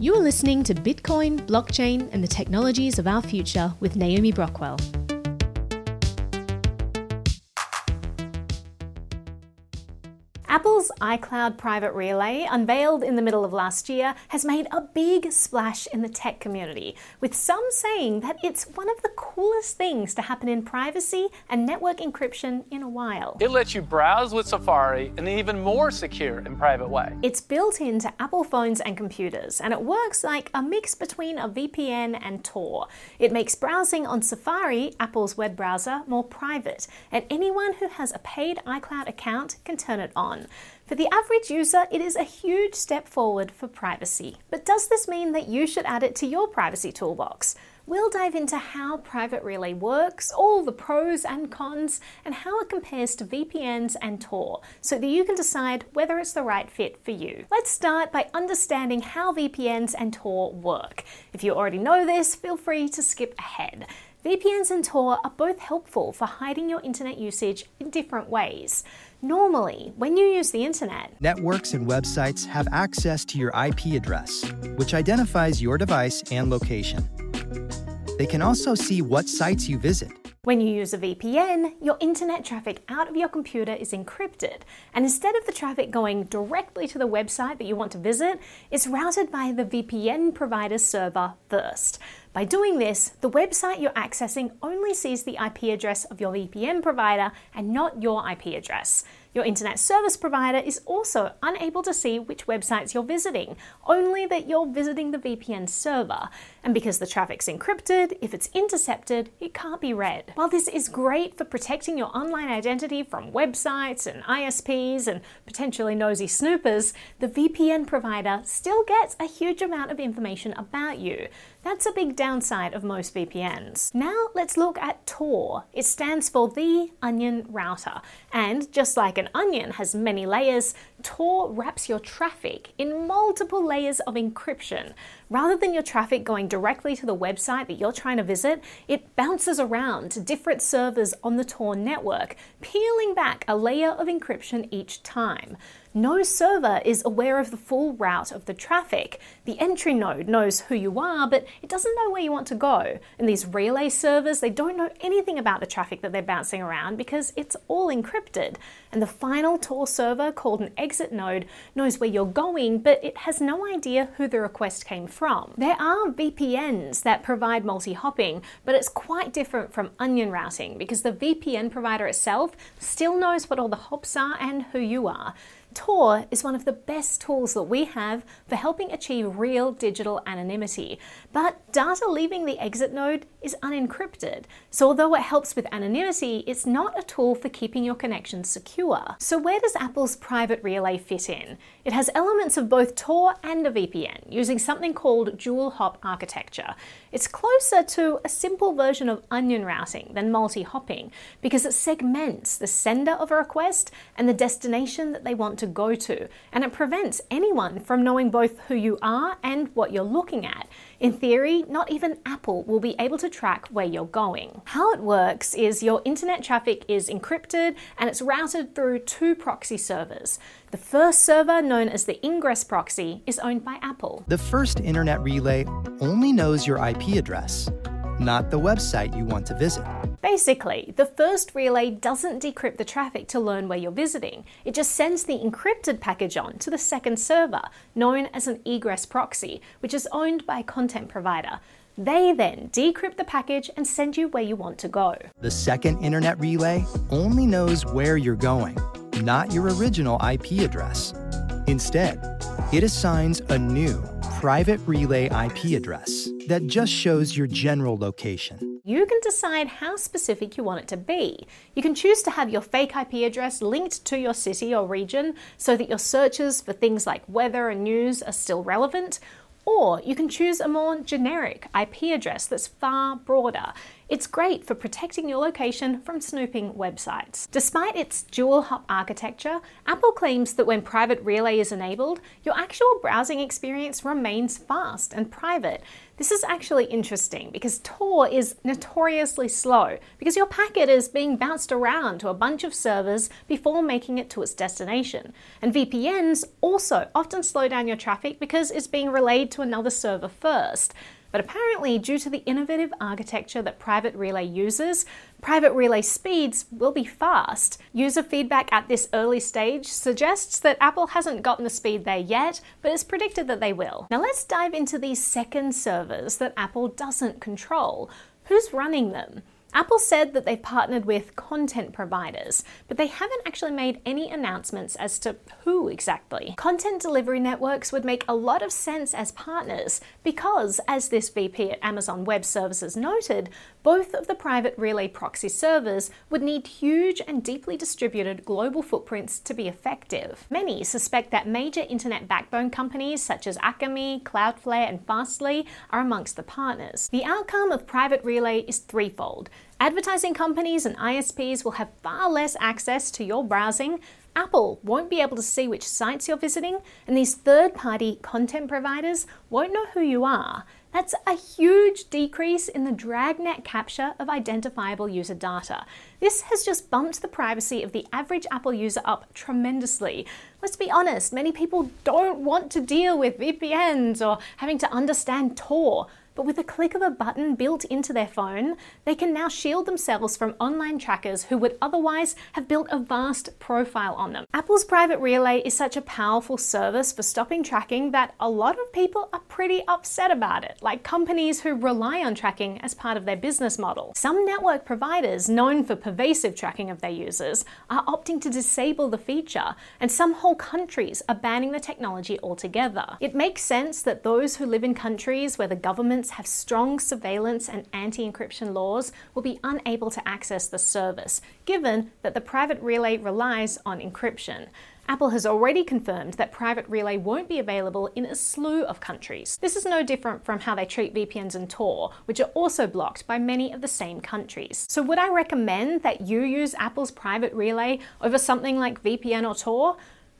You are listening to Bitcoin, blockchain, and the technologies of our future with Naomi Brockwell. Apple's iCloud Private Relay, unveiled in the middle of last year, has made a big splash in the tech community, with some saying that it's one of the coolest things to happen in privacy and network encryption in a while. It lets you browse with Safari in an even more secure and private way. It's built into Apple phones and computers, and it works like a mix between a VPN and Tor. It makes browsing on Safari, Apple's web browser, more private, and anyone who has a paid iCloud account can turn it on. For the average user, it is a huge step forward for privacy. But does this mean that you should add it to your privacy toolbox? We'll dive into how Private Relay works, all the pros and cons, and how it compares to VPNs and Tor, so that you can decide whether it's the right fit for you. Let's start by understanding how VPNs and Tor work. If you already know this, feel free to skip ahead. VPNs and Tor are both helpful for hiding your internet usage in different ways. Normally, when you use the internet, networks and websites have access to your IP address, which identifies your device and location. They can also see what sites you visit. When you use a VPN, your internet traffic out of your computer is encrypted, and instead of the traffic going directly to the website that you want to visit, it's routed by the VPN provider's server first. By doing this, the website you're accessing only sees the IP address of your VPN provider and not your IP address. Your internet service provider is also unable to see which websites you're visiting, only that you're visiting the VPN server. And because the traffic's encrypted, if it's intercepted, it can't be read. While this is great for protecting your online identity from websites and ISPs and potentially nosy snoopers, the VPN provider still gets a huge amount of information about you. That's a big downside of most VPNs. Now let's look at Tor. It stands for the Onion Router. And just like an onion has many layers, Tor wraps your traffic in multiple layers of encryption. Rather than your traffic going directly to the website that you're trying to visit, it bounces around to different servers on the Tor network, peeling back a layer of encryption each time. No server is aware of the full route of the traffic. The entry node knows who you are, but it doesn't know where you want to go. And these relay servers, they don't know anything about the traffic that they're bouncing around because it's all encrypted. And the final Tor server, called an exit node, knows where you're going, but it has no idea who the request came from. There are VPNs that provide multi hopping, but it's quite different from onion routing because the VPN provider itself still knows what all the hops are and who you are. Tor is one of the best tools that we have for helping achieve real digital anonymity. But data leaving the exit node is unencrypted. So although it helps with anonymity, it's not a tool for keeping your connection secure. So where does Apple's private relay fit in? It has elements of both Tor and a VPN, using something called dual hop architecture. It's closer to a simple version of onion routing than multi hopping because it segments the sender of a request and the destination that they want to go to, and it prevents anyone from knowing both who you are and what you're looking at. In theory, not even Apple will be able to track where you're going. How it works is your internet traffic is encrypted and it's routed through two proxy servers. The first server, known as the Ingress proxy, is owned by Apple. The first internet relay only knows your IP address, not the website you want to visit. Basically, the first relay doesn't decrypt the traffic to learn where you're visiting. It just sends the encrypted package on to the second server, known as an egress proxy, which is owned by a content provider. They then decrypt the package and send you where you want to go. The second internet relay only knows where you're going, not your original IP address. Instead, it assigns a new private relay IP address that just shows your general location. You can decide how specific you want it to be. You can choose to have your fake IP address linked to your city or region so that your searches for things like weather and news are still relevant, or you can choose a more generic IP address that's far broader. It's great for protecting your location from snooping websites. Despite its dual hop architecture, Apple claims that when Private Relay is enabled, your actual browsing experience remains fast and private. This is actually interesting because Tor is notoriously slow because your packet is being bounced around to a bunch of servers before making it to its destination. And VPNs also often slow down your traffic because it's being relayed to another server first. But apparently, due to the innovative architecture that Private Relay uses, Private Relay speeds will be fast. User feedback at this early stage suggests that Apple hasn't gotten the speed there yet, but it's predicted that they will. Now let's dive into these second servers that Apple doesn't control. Who's running them? Apple said that they've partnered with content providers, but they haven't actually made any announcements as to who exactly. Content delivery networks would make a lot of sense as partners because, as this VP at Amazon Web Services noted, both of the private relay proxy servers would need huge and deeply distributed global footprints to be effective. Many suspect that major internet backbone companies such as Akamai, Cloudflare, and Fastly are amongst the partners. The outcome of private relay is threefold. Advertising companies and ISPs will have far less access to your browsing. Apple won't be able to see which sites you're visiting, and these third party content providers won't know who you are. That's a huge decrease in the dragnet capture of identifiable user data. This has just bumped the privacy of the average Apple user up tremendously. Let's be honest, many people don't want to deal with VPNs or having to understand Tor. But with a click of a button built into their phone, they can now shield themselves from online trackers who would otherwise have built a vast profile on them. Apple's Private Relay is such a powerful service for stopping tracking that a lot of people are pretty upset about it, like companies who rely on tracking as part of their business model. Some network providers, known for pervasive tracking of their users, are opting to disable the feature, and some whole countries are banning the technology altogether. It makes sense that those who live in countries where the governments have strong surveillance and anti encryption laws will be unable to access the service, given that the private relay relies on encryption. Apple has already confirmed that Private Relay won't be available in a slew of countries. This is no different from how they treat VPNs and Tor, which are also blocked by many of the same countries. So, would I recommend that you use Apple's Private Relay over something like VPN or Tor?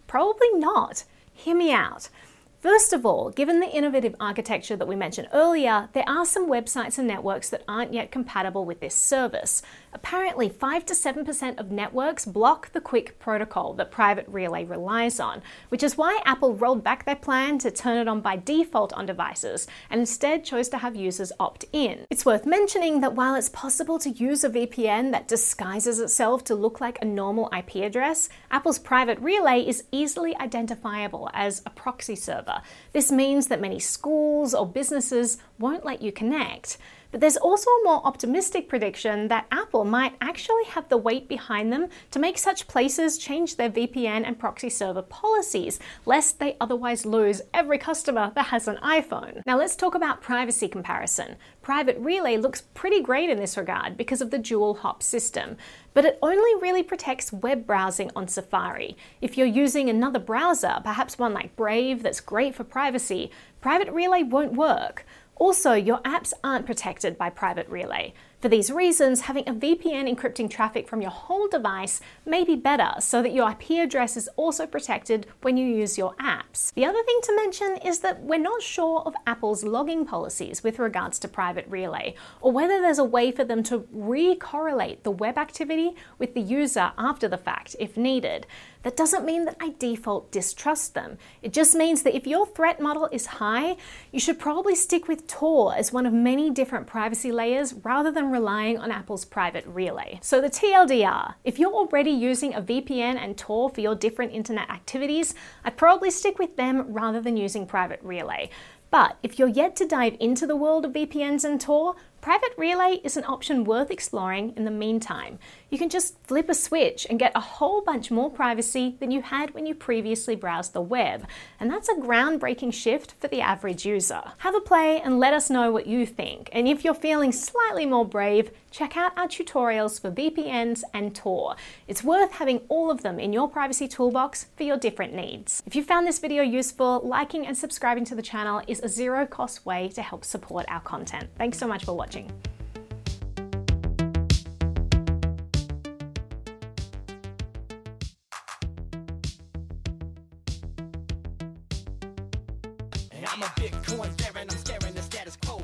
Probably not. Hear me out. First of all, given the innovative architecture that we mentioned earlier, there are some websites and networks that aren't yet compatible with this service. Apparently, 5 to 7% of networks block the QUIC protocol that Private Relay relies on, which is why Apple rolled back their plan to turn it on by default on devices and instead chose to have users opt in. It's worth mentioning that while it's possible to use a VPN that disguises itself to look like a normal IP address, Apple's Private Relay is easily identifiable as a proxy server. This means that many schools or businesses won't let you connect. But there's also a more optimistic prediction that Apple might actually have the weight behind them to make such places change their VPN and proxy server policies, lest they otherwise lose every customer that has an iPhone. Now let's talk about privacy comparison. Private Relay looks pretty great in this regard because of the dual hop system, but it only really protects web browsing on Safari. If you're using another browser, perhaps one like Brave that's great for privacy, Private Relay won't work. Also, your apps aren't protected by Private Relay. For these reasons, having a VPN encrypting traffic from your whole device may be better so that your IP address is also protected when you use your apps. The other thing to mention is that we're not sure of Apple's logging policies with regards to Private Relay, or whether there's a way for them to re-correlate the web activity with the user after the fact if needed. That doesn't mean that I default distrust them. It just means that if your threat model is high, you should probably stick with Tor as one of many different privacy layers rather than relying on Apple's private relay. So the TLDR, if you're already using a VPN and Tor for your different internet activities, I'd probably stick with them rather than using private relay. But if you're yet to dive into the world of VPNs and Tor, Private Relay is an option worth exploring in the meantime. You can just flip a switch and get a whole bunch more privacy than you had when you previously browsed the web, and that's a groundbreaking shift for the average user. Have a play and let us know what you think. And if you're feeling slightly more brave, check out our tutorials for VPNs and Tor. It's worth having all of them in your privacy toolbox for your different needs. If you found this video useful, liking and subscribing to the channel is is a zero cost way to help support our content. Thanks so much for watching. I'm a Bitcoin and I'm scaring the status quo.